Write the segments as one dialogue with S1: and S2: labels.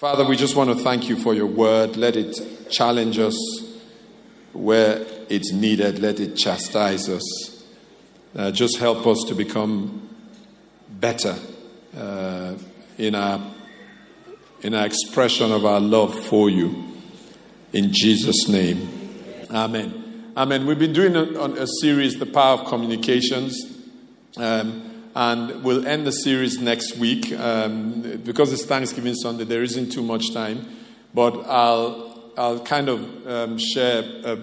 S1: Father, we just want to thank you for your word. Let it challenge us where it's needed, let it chastise us. Uh, just help us to become better uh, in, our, in our expression of our love for you. In Jesus' name. Amen. Amen. We've been doing a, a series, The Power of Communications. Um, and we'll end the series next week. Um, because it's Thanksgiving Sunday, there isn't too much time, but I'll, I'll kind of um, share a,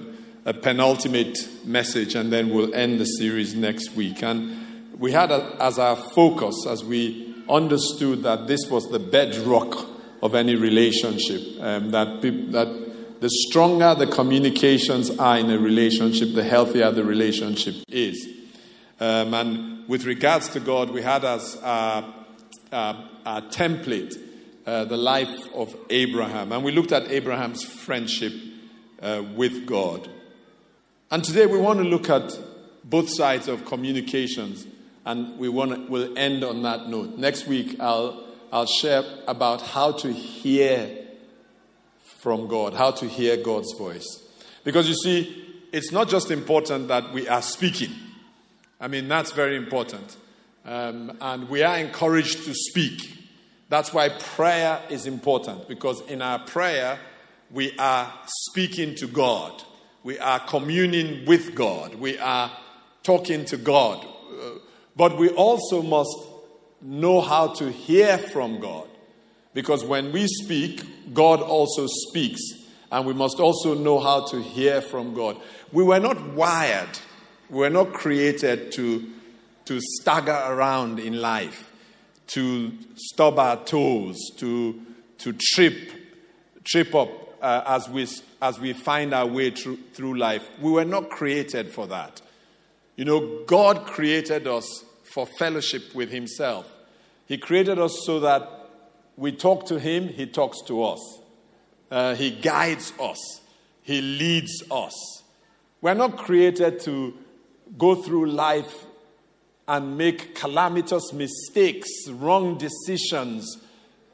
S1: a, penultimate message and then we'll end the series next week. And we had a, as our focus, as we understood that this was the bedrock of any relationship, um, that, that the stronger the communications are in a relationship, the healthier the relationship is. Um, and with regards to God, we had as our, our, our template uh, the life of Abraham. And we looked at Abraham's friendship uh, with God. And today we want to look at both sides of communications. And we want to, we'll end on that note. Next week, I'll, I'll share about how to hear from God, how to hear God's voice. Because you see, it's not just important that we are speaking. I mean, that's very important. Um, and we are encouraged to speak. That's why prayer is important, because in our prayer, we are speaking to God. We are communing with God. We are talking to God. Uh, but we also must know how to hear from God. Because when we speak, God also speaks. And we must also know how to hear from God. We were not wired we're not created to, to stagger around in life, to stub our toes, to, to trip, trip up uh, as, we, as we find our way through, through life. We were not created for that. You know, God created us for fellowship with Himself. He created us so that we talk to Him, He talks to us. Uh, he guides us, He leads us. We're not created to go through life and make calamitous mistakes, wrong decisions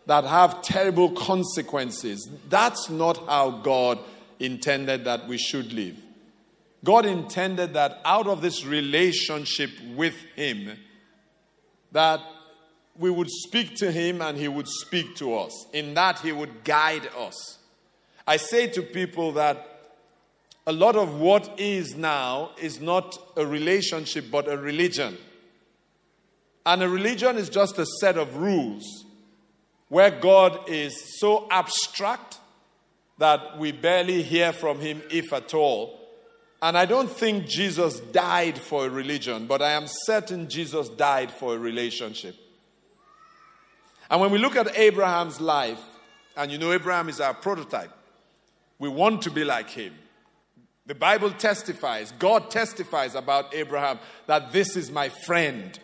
S1: that have terrible consequences. That's not how God intended that we should live. God intended that out of this relationship with Him, that we would speak to Him and He would speak to us. In that, He would guide us. I say to people that a lot of what is now is not a relationship but a religion. And a religion is just a set of rules where God is so abstract that we barely hear from him, if at all. And I don't think Jesus died for a religion, but I am certain Jesus died for a relationship. And when we look at Abraham's life, and you know, Abraham is our prototype, we want to be like him. The Bible testifies, God testifies about Abraham that this is my friend.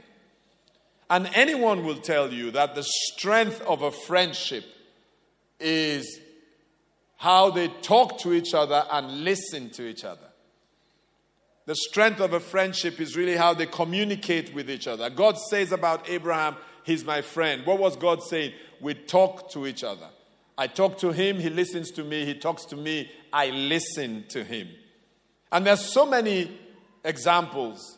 S1: And anyone will tell you that the strength of a friendship is how they talk to each other and listen to each other. The strength of a friendship is really how they communicate with each other. God says about Abraham, he's my friend. What was God saying? We talk to each other. I talk to him, he listens to me, he talks to me, I listen to him. And there's so many examples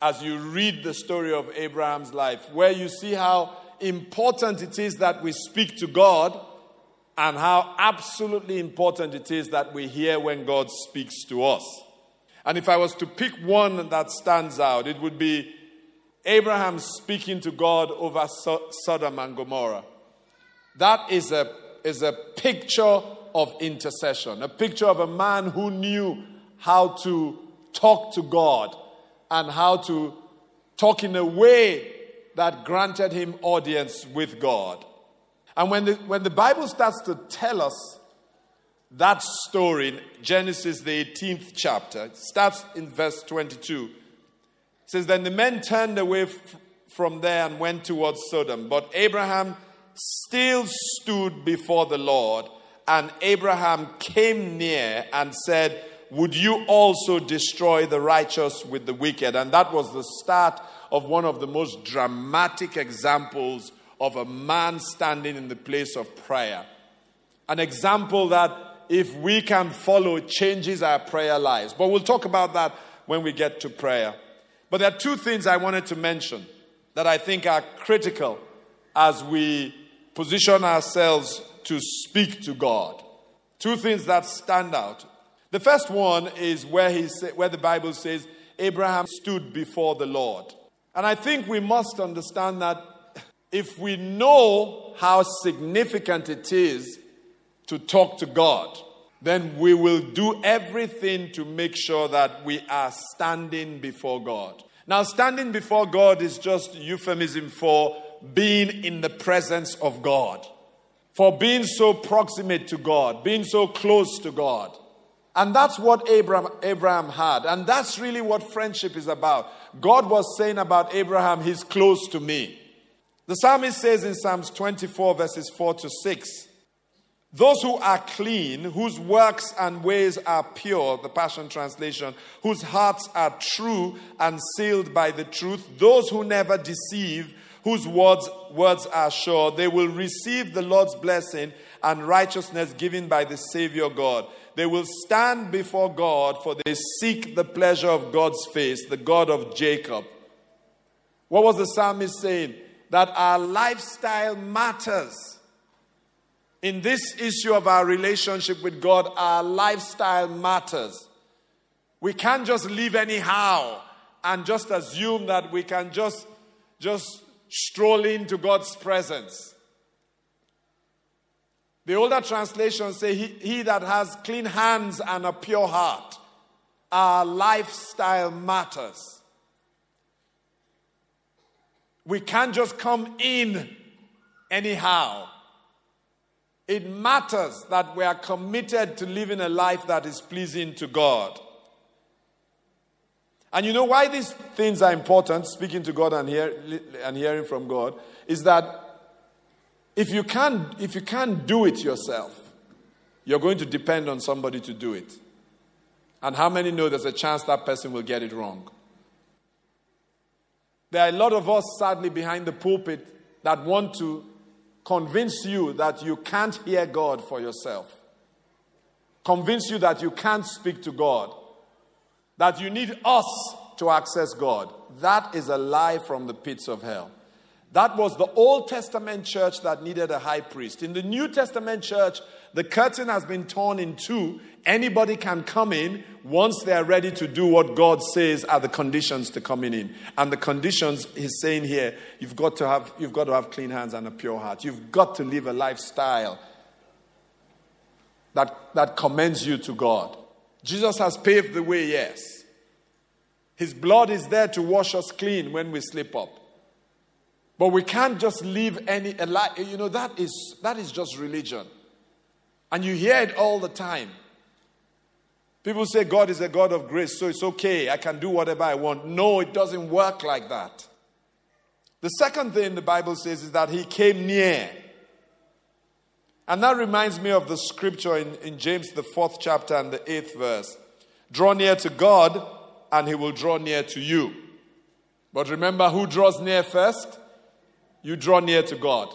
S1: as you read the story of Abraham's life where you see how important it is that we speak to God and how absolutely important it is that we hear when God speaks to us. And if I was to pick one that stands out, it would be Abraham speaking to God over Sodom and Gomorrah. That is a, is a picture of intercession, a picture of a man who knew how to talk to God and how to talk in a way that granted him audience with God. And when the, when the Bible starts to tell us that story, Genesis, the 18th chapter, starts in verse 22. It says, Then the men turned away f- from there and went towards Sodom. But Abraham still stood before the Lord, and Abraham came near and said, Would you also destroy the righteous with the wicked? And that was the start of one of the most dramatic examples of a man standing in the place of prayer. An example that if we can follow, changes our prayer lives. But we'll talk about that when we get to prayer. But there are two things I wanted to mention that I think are critical as we position ourselves to speak to God. Two things that stand out. The first one is where, he say, where the Bible says Abraham stood before the Lord. And I think we must understand that if we know how significant it is to talk to God, then we will do everything to make sure that we are standing before God. Now, standing before God is just euphemism for being in the presence of God, for being so proximate to God, being so close to God. And that's what Abraham, Abraham had. And that's really what friendship is about. God was saying about Abraham, he's close to me. The psalmist says in Psalms 24, verses 4 to 6, those who are clean, whose works and ways are pure, the Passion Translation, whose hearts are true and sealed by the truth, those who never deceive, whose words, words are sure, they will receive the Lord's blessing and righteousness given by the Savior God. They will stand before God, for they seek the pleasure of God's face, the God of Jacob. What was the psalmist saying? That our lifestyle matters in this issue of our relationship with God, our lifestyle matters. We can't just live anyhow and just assume that we can just, just stroll into God's presence. The older translations say, he, he that has clean hands and a pure heart, our lifestyle matters. We can't just come in anyhow. It matters that we are committed to living a life that is pleasing to God. And you know why these things are important, speaking to God and, hear, and hearing from God, is that if you, can't, if you can't do it yourself, you're going to depend on somebody to do it. And how many know there's a chance that person will get it wrong? There are a lot of us, sadly, behind the pulpit that want to convince you that you can't hear God for yourself, convince you that you can't speak to God, that you need us to access God. That is a lie from the pits of hell. That was the Old Testament church that needed a high priest. In the New Testament church, the curtain has been torn in two. Anybody can come in once they are ready to do what God says are the conditions to coming in. And the conditions he's saying here, you've got to have you've got to have clean hands and a pure heart. You've got to live a lifestyle that, that commends you to God. Jesus has paved the way, yes. His blood is there to wash us clean when we slip up. But we can't just live any you know that is that is just religion. And you hear it all the time. People say God is a God of grace, so it's okay. I can do whatever I want. No, it doesn't work like that. The second thing the Bible says is that he came near. And that reminds me of the scripture in, in James, the fourth chapter and the eighth verse. Draw near to God, and he will draw near to you. But remember who draws near first? You draw near to God.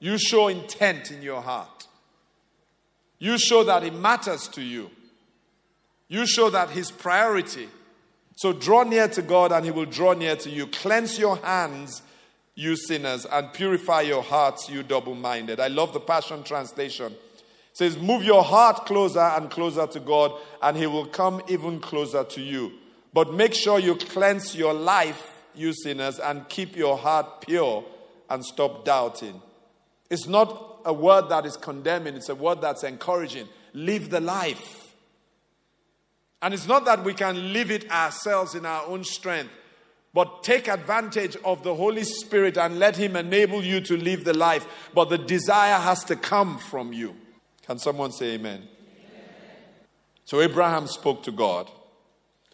S1: You show intent in your heart. You show that it matters to you. You show that His priority. So draw near to God and He will draw near to you. Cleanse your hands, you sinners, and purify your hearts, you double minded. I love the Passion Translation. It says, Move your heart closer and closer to God, and He will come even closer to you. But make sure you cleanse your life, you sinners, and keep your heart pure and stop doubting. It's not a word that is condemning, it's a word that's encouraging. Live the life. And it's not that we can live it ourselves in our own strength, but take advantage of the Holy Spirit and let Him enable you to live the life. But the desire has to come from you. Can someone say amen? So Abraham spoke to God.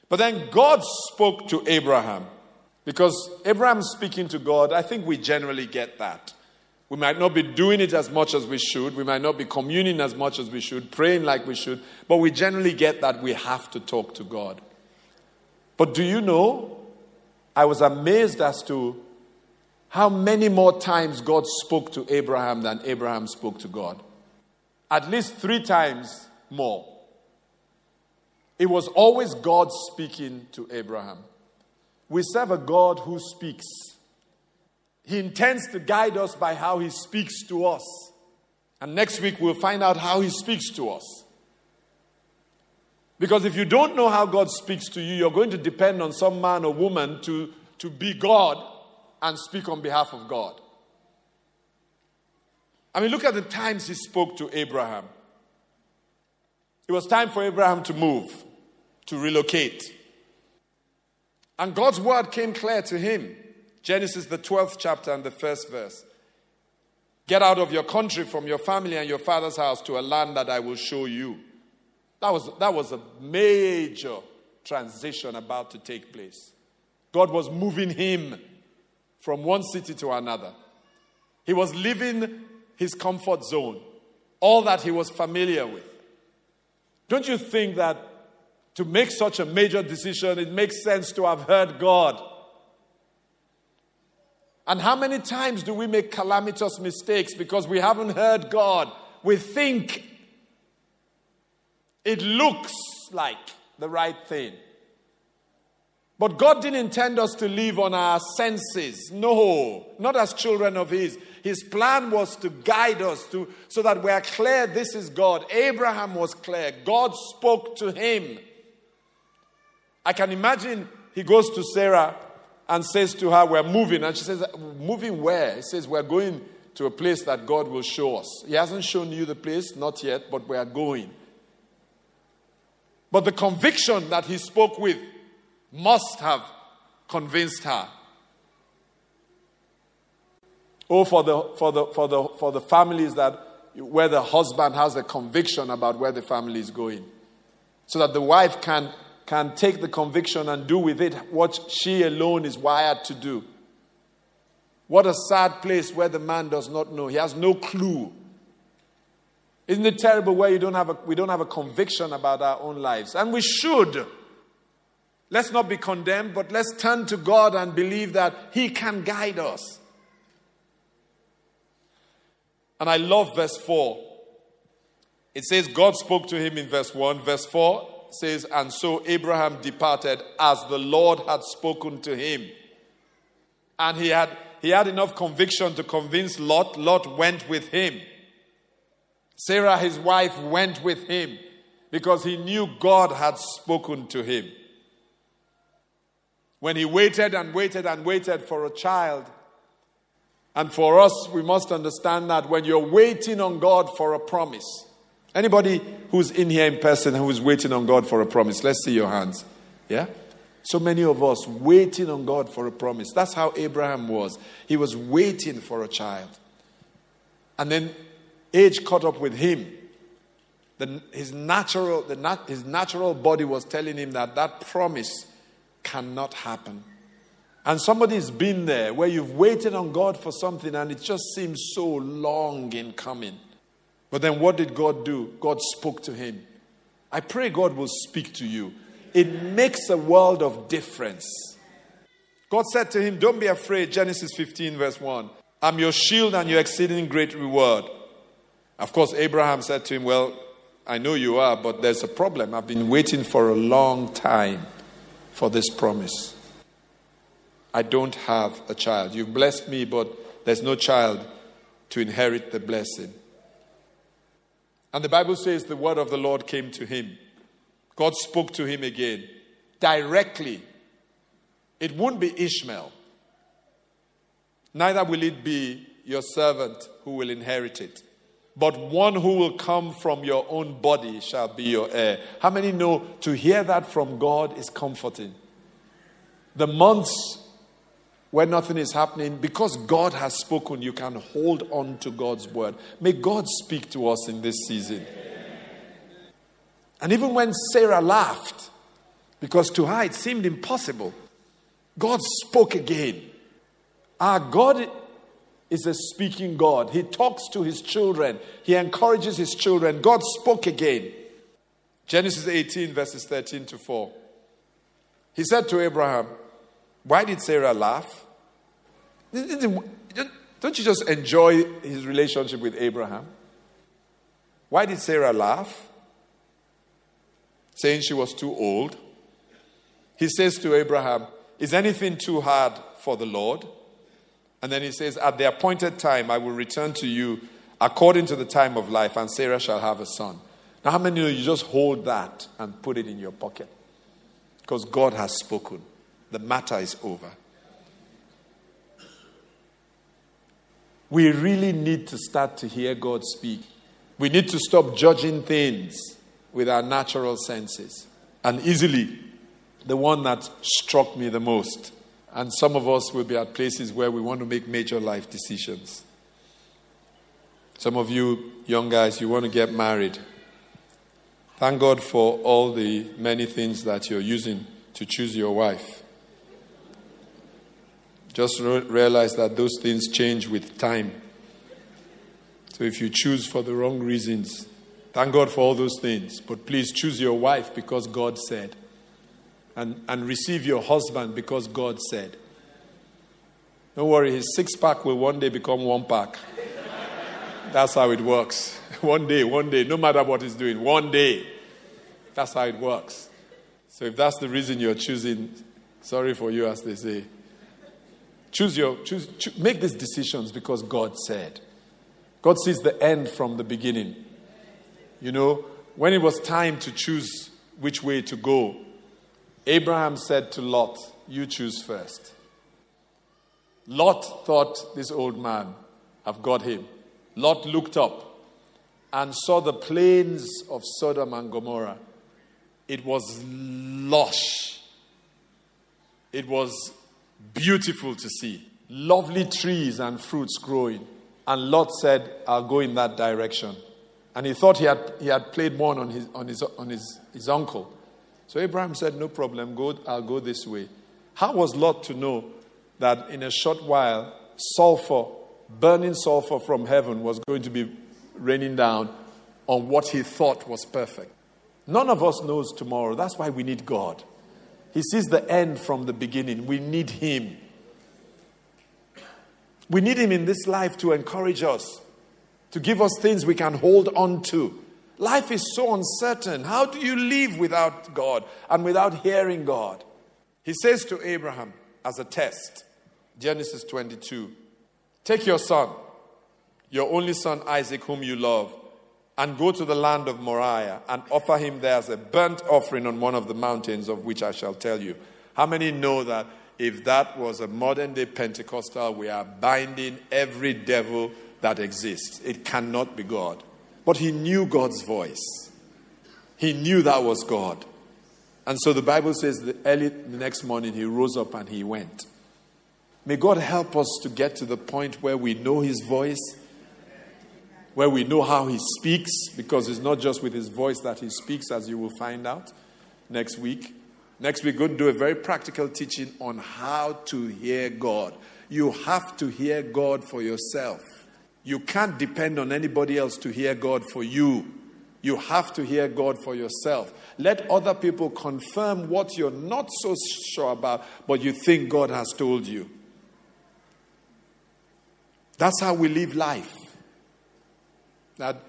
S1: But then God spoke to Abraham. Because Abraham speaking to God, I think we generally get that. We might not be doing it as much as we should. We might not be communing as much as we should, praying like we should. But we generally get that we have to talk to God. But do you know? I was amazed as to how many more times God spoke to Abraham than Abraham spoke to God. At least three times more. It was always God speaking to Abraham. We serve a God who speaks. He intends to guide us by how He speaks to us. And next week we'll find out how He speaks to us. Because if you don't know how God speaks to you, you're going to depend on some man or woman to, to be God and speak on behalf of God. I mean, look at the times He spoke to Abraham. It was time for Abraham to move to relocate. And God's word came clear to him. Genesis, the 12th chapter, and the first verse. Get out of your country, from your family and your father's house to a land that I will show you. That was, that was a major transition about to take place. God was moving him from one city to another. He was leaving his comfort zone, all that he was familiar with. Don't you think that to make such a major decision, it makes sense to have heard God. And how many times do we make calamitous mistakes because we haven't heard God? We think it looks like the right thing. But God didn't intend us to live on our senses. No, not as children of His. His plan was to guide us to, so that we're clear this is God. Abraham was clear. God spoke to him. I can imagine he goes to Sarah and says to her, We're moving. And she says, Moving where? He says, We're going to a place that God will show us. He hasn't shown you the place, not yet, but we are going. But the conviction that he spoke with must have convinced her. Oh, for the, for the, for the, for the families that where the husband has a conviction about where the family is going, so that the wife can can take the conviction and do with it what she alone is wired to do. What a sad place where the man does not know. He has no clue. Isn't it terrible where you don't have a, we don't have a conviction about our own lives? And we should. Let's not be condemned, but let's turn to God and believe that He can guide us. And I love verse 4. It says, God spoke to him in verse 1. Verse 4 says, And so Abraham departed as the Lord had spoken to him. And he had, he had enough conviction to convince Lot. Lot went with him. Sarah, his wife, went with him because he knew God had spoken to him. When he waited and waited and waited for a child, and for us, we must understand that when you're waiting on God for a promise, Anybody who's in here in person who's waiting on God for a promise? Let's see your hands. Yeah? So many of us waiting on God for a promise. That's how Abraham was. He was waiting for a child. And then age caught up with him. The, his, natural, the nat, his natural body was telling him that that promise cannot happen. And somebody's been there where you've waited on God for something and it just seems so long in coming. But then what did God do? God spoke to him. I pray God will speak to you. It makes a world of difference. God said to him, Don't be afraid. Genesis 15, verse 1. I'm your shield and your exceeding great reward. Of course, Abraham said to him, Well, I know you are, but there's a problem. I've been waiting for a long time for this promise. I don't have a child. You've blessed me, but there's no child to inherit the blessing. And the Bible says the word of the Lord came to him. God spoke to him again directly. It won't be Ishmael, neither will it be your servant who will inherit it. But one who will come from your own body shall be your heir. How many know to hear that from God is comforting? The months where nothing is happening, because God has spoken, you can hold on to God's word. May God speak to us in this season. And even when Sarah laughed, because to her it seemed impossible, God spoke again. Our God is a speaking God. He talks to his children, he encourages his children. God spoke again. Genesis 18, verses 13 to 4. He said to Abraham, Why did Sarah laugh? Don't you just enjoy his relationship with Abraham? Why did Sarah laugh? Saying she was too old. He says to Abraham, Is anything too hard for the Lord? And then he says, At the appointed time, I will return to you according to the time of life, and Sarah shall have a son. Now, how many of you just hold that and put it in your pocket? Because God has spoken. The matter is over. We really need to start to hear God speak. We need to stop judging things with our natural senses. And easily, the one that struck me the most and some of us will be at places where we want to make major life decisions. Some of you young guys, you want to get married. Thank God for all the many things that you're using to choose your wife. Just realize that those things change with time. So if you choose for the wrong reasons, thank God for all those things. But please choose your wife because God said and, and receive your husband because God said. Don't worry, his six pack will one day become one pack. That's how it works. One day, one day, no matter what he's doing, one day. That's how it works. So if that's the reason you're choosing, sorry for you, as they say. Choose your, choose, choose, make these decisions because God said. God sees the end from the beginning. You know, when it was time to choose which way to go, Abraham said to Lot, You choose first. Lot thought, This old man, I've got him. Lot looked up and saw the plains of Sodom and Gomorrah. It was lush, it was beautiful to see. Lovely trees and fruits growing. And Lot said, I'll go in that direction. And he thought he had, he had played one on, his, on, his, on his, his uncle. So Abraham said, No problem, go, I'll go this way. How was Lot to know that in a short while, sulfur, burning sulfur from heaven, was going to be raining down on what he thought was perfect? None of us knows tomorrow. That's why we need God. He sees the end from the beginning. We need Him. We need Him in this life to encourage us, to give us things we can hold on to. Life is so uncertain. How do you live without God and without hearing God? He says to Abraham as a test, Genesis 22 Take your son, your only son Isaac, whom you love, and go to the land of Moriah and offer him there as a burnt offering on one of the mountains of which I shall tell you. How many know that if that was a modern day Pentecostal, we are binding every devil that exists? It cannot be God. But he knew God's voice. He knew that was God. And so the Bible says that early the next morning he rose up and he went. May God help us to get to the point where we know his voice, where we know how he speaks, because it's not just with his voice that he speaks, as you will find out next week. Next week, we're going to do a very practical teaching on how to hear God. You have to hear God for yourself. You can't depend on anybody else to hear God for you. You have to hear God for yourself. Let other people confirm what you're not so sure about, but you think God has told you. That's how we live life. That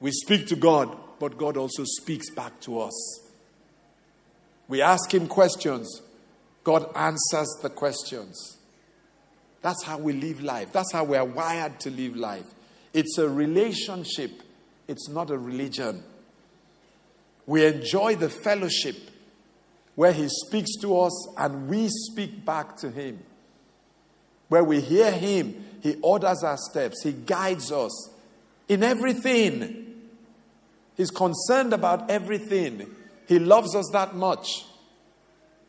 S1: we speak to God, but God also speaks back to us. We ask Him questions, God answers the questions. That's how we live life. That's how we are wired to live life. It's a relationship, it's not a religion. We enjoy the fellowship where He speaks to us and we speak back to Him. Where we hear Him, He orders our steps, He guides us in everything. He's concerned about everything. He loves us that much.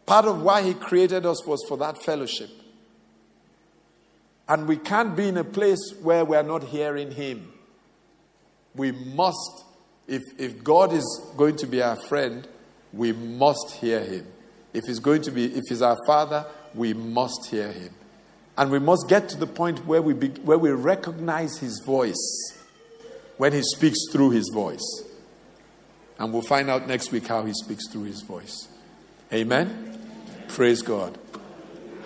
S1: Part of why He created us was for that fellowship. And we can't be in a place where we're not hearing Him. We must If, if God is going to be our friend, we must hear him. If he's going to be, if he's our father, we must hear him. And we must get to the point where we, be, where we recognize his voice when he speaks through his voice. And we'll find out next week how he speaks through his voice. Amen? Praise God.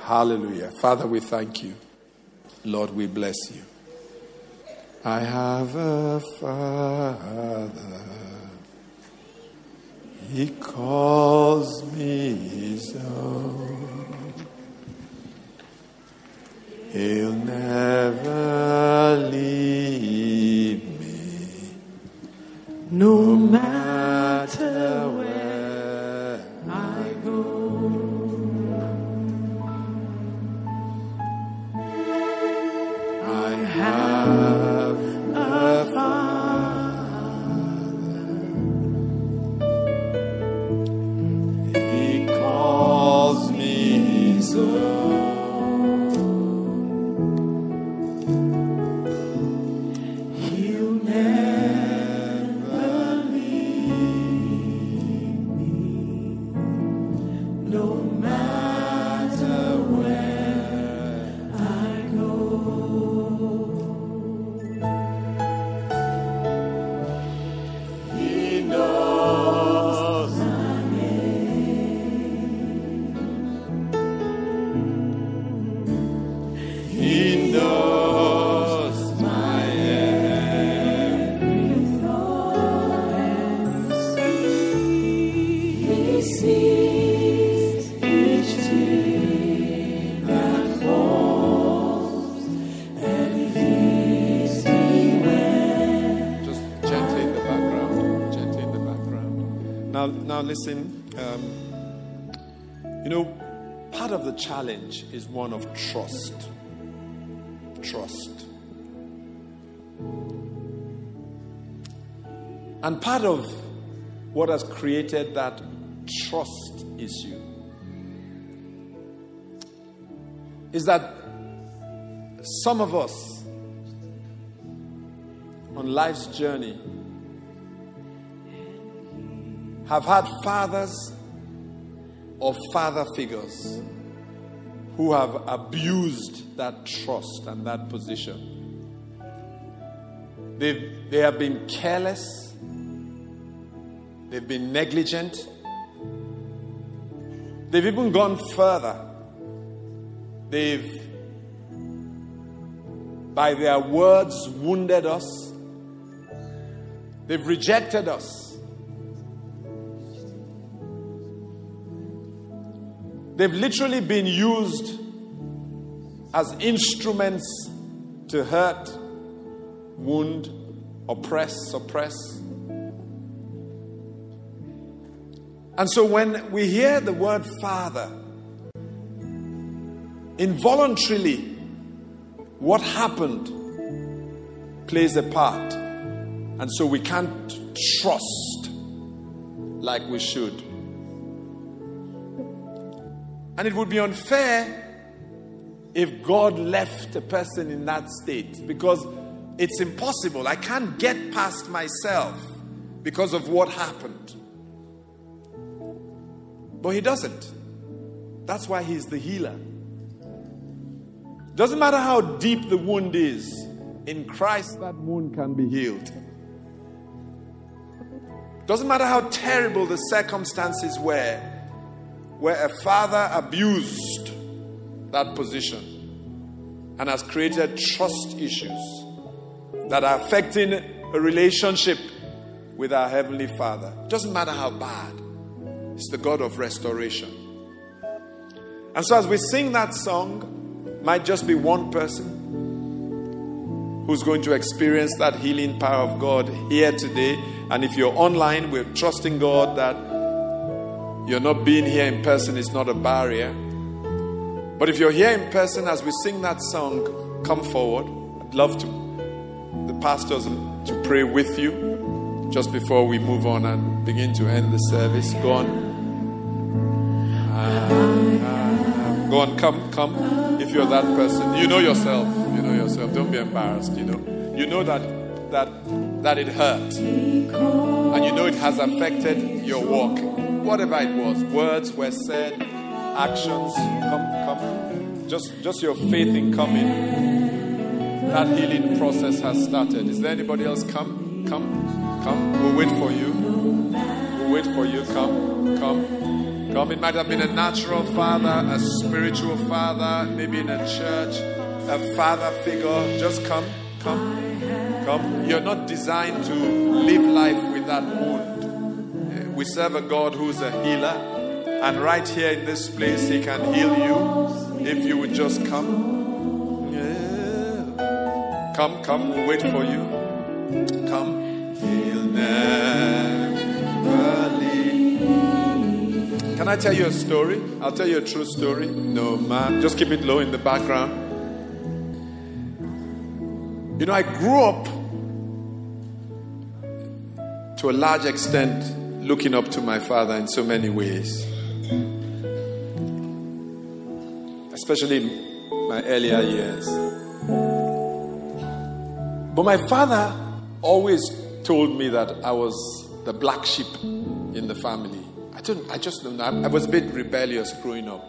S1: Hallelujah. Father, we thank you. Lord, we bless you. I have a father. He calls me his own. He'll never leave no matter where listen. Um, you know, part of the challenge is one of trust. Trust. And part of what has created that trust issue is that some of us on life's journey have had fathers or father figures who have abused that trust and that position. They've, they have been careless, they've been negligent, they've even gone further. They've, by their words, wounded us, they've rejected us. They've literally been used as instruments to hurt, wound, oppress, suppress. And so when we hear the word Father, involuntarily, what happened plays a part. And so we can't trust like we should. And it would be unfair if God left a person in that state because it's impossible. I can't get past myself because of what happened. But He doesn't. That's why He's the healer. Doesn't matter how deep the wound is, in Christ, that wound can be healed. Doesn't matter how terrible the circumstances were where a father abused that position and has created trust issues that are affecting a relationship with our Heavenly Father. Doesn't matter how bad, it's the God of restoration. And so, as we sing that song, might just be one person who's going to experience that healing power of God here today. And if you're online, we're trusting God that you're not being here in person is not a barrier. But if you're here in person as we sing that song, come forward. I'd love to the pastors to pray with you just before we move on and begin to end the service. Go on. Uh, go on, come, come. If you're that person, you know yourself. You know yourself. Don't be embarrassed. You know, you know that that, that it hurt. And you know it has affected your walk. Whatever it was, words were said, actions, come, come. Just, just your faith in coming. That healing process has started. Is there anybody else? Come, come, come. We'll wait for you. We'll wait for you. Come, come, come. It might have been a natural father, a spiritual father, maybe in a church, a father figure. Just come, come. Come. You're not designed to live life with that wound. We serve a God who's a healer, and right here in this place, He can heal you if you would just come. Yeah. Come, come, we'll wait for you. Come. Can I tell you a story? I'll tell you a true story. No, man. Just keep it low in the background. You know, I grew up to a large extent looking up to my father in so many ways, especially in my earlier years. But my father always told me that I was the black sheep in the family. I don't, I just don't know. I was a bit rebellious growing up.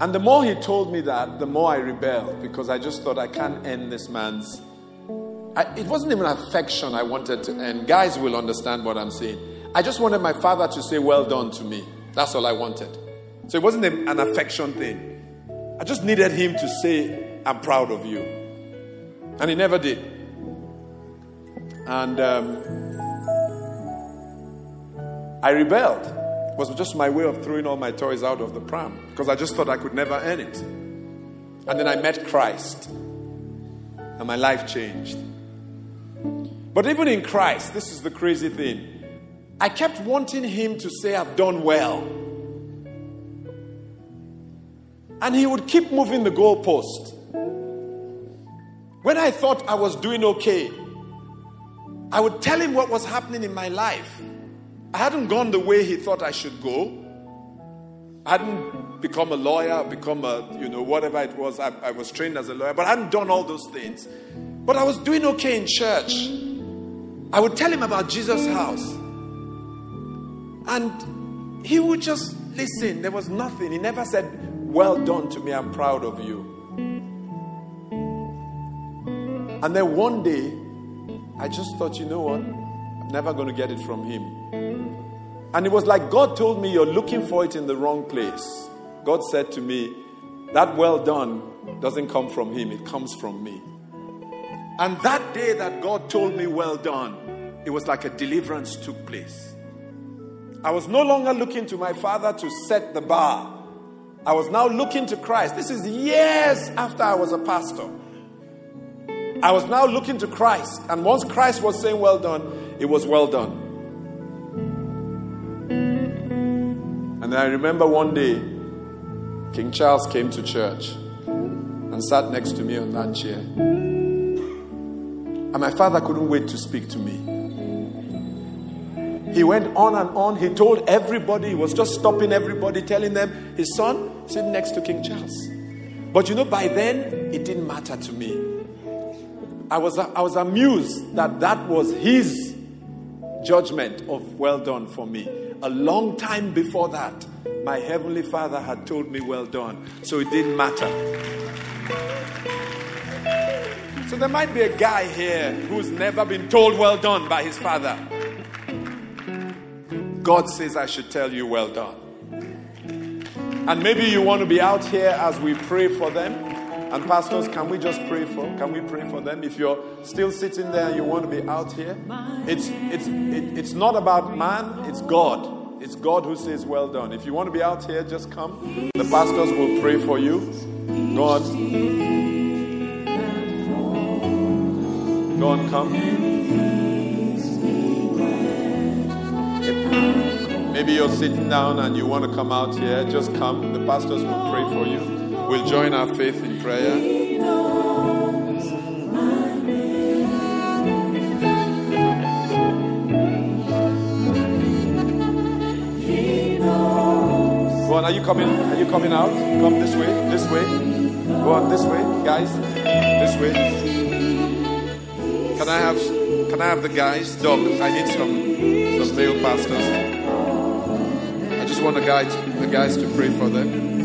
S1: And the more he told me that, the more I rebelled because I just thought I can't end this man's. I, it wasn't even affection I wanted to end. Guys will understand what I'm saying. I just wanted my father to say, Well done to me. That's all I wanted. So it wasn't a, an affection thing. I just needed him to say, I'm proud of you. And he never did. And um, I rebelled It was just my way of throwing all my toys out of the pram because I just thought I could never earn it. And then I met Christ and my life changed. But even in Christ, this is the crazy thing. I kept wanting him to say, I've done well. And he would keep moving the goalpost. When I thought I was doing okay, I would tell him what was happening in my life. I hadn't gone the way he thought I should go. I hadn't become a lawyer, become a, you know, whatever it was. I, I was trained as a lawyer, but I hadn't done all those things. But I was doing okay in church. I would tell him about Jesus House. And he would just listen. There was nothing. He never said, Well done to me. I'm proud of you. And then one day, I just thought, you know what? I'm never going to get it from him. And it was like God told me, You're looking for it in the wrong place. God said to me, That well done doesn't come from Him, it comes from me. And that day that God told me, Well done, it was like a deliverance took place. I was no longer looking to my Father to set the bar. I was now looking to Christ. This is years after I was a pastor. I was now looking to Christ. And once Christ was saying, Well done, it was well done. And I remember one day, King Charles came to church and sat next to me on that chair. And my father couldn't wait to speak to me. He went on and on. He told everybody, he was just stopping everybody, telling them his son sitting next to King Charles. But you know, by then, it didn't matter to me. I was, I was amused that that was his judgment of well done for me. A long time before that, my Heavenly Father had told me, Well done. So it didn't matter. So there might be a guy here who's never been told, Well done by his father. God says, I should tell you, Well done. And maybe you want to be out here as we pray for them. And pastors, can we just pray for? Can we pray for them? If you're still sitting there you want to be out here, it's it's it, it's not about man. It's God. It's God who says, "Well done." If you want to be out here, just come. The pastors will pray for you. God, go come. Maybe you're sitting down and you want to come out here. Just come. The pastors will pray for you. We'll join our faith in prayer. Are you coming? Are you coming out? Come this way, this way. Go on, this way, guys. This way. Can I have can I have the guys? Doc, I need some some male pastors. I just want the guys the guys to pray for them.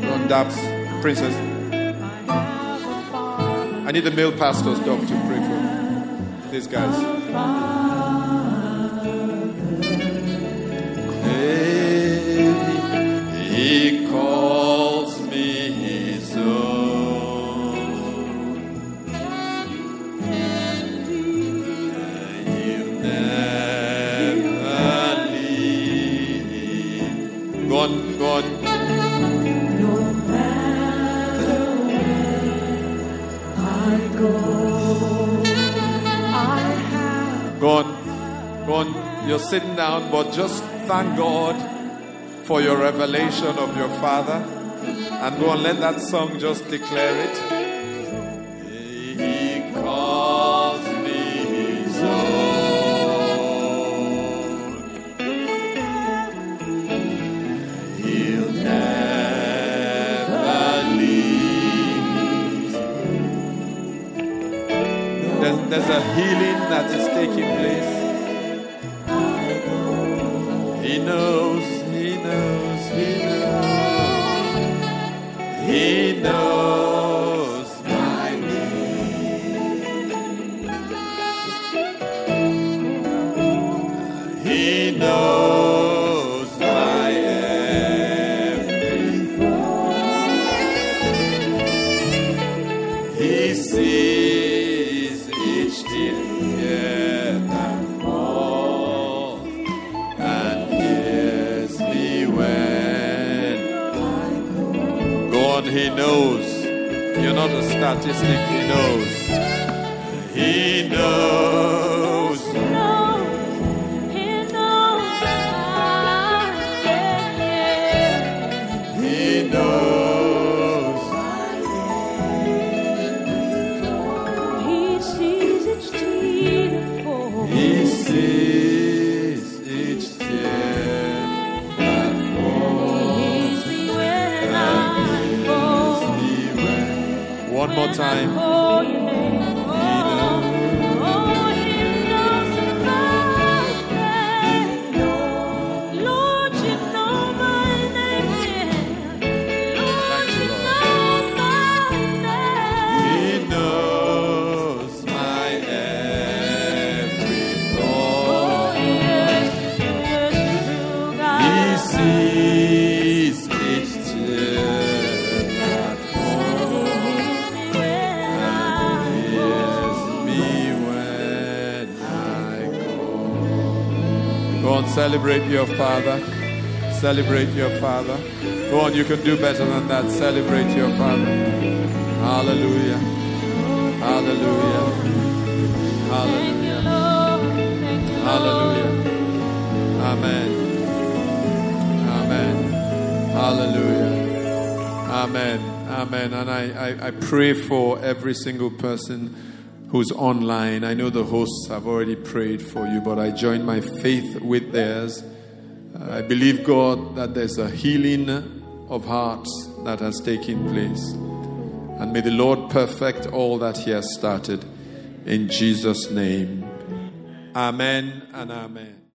S1: Don Daps, Princess. I need the male pastors, Doc, to pray for these guys. Go on, go on. You're sitting down, but just thank God for your revelation of your Father. And go on, let that song just declare it. There's, a healing that is taking place. He knows, he knows, he knows. He knows he knows. You're not a statistic, he knows. He knows. Time. Celebrate your Father. Celebrate your Father. Go on, you can do better than that. Celebrate your Father. Hallelujah. Hallelujah. Hallelujah. Hallelujah. Amen. Amen. Hallelujah. Amen. Amen. And I, I, I pray for every single person who's online. I know the hosts have already prayed for you, but I join my faith with theirs. Uh, I believe, God, that there's a healing of hearts that has taken place. And may the Lord perfect all that He has started. In Jesus' name. Amen and amen.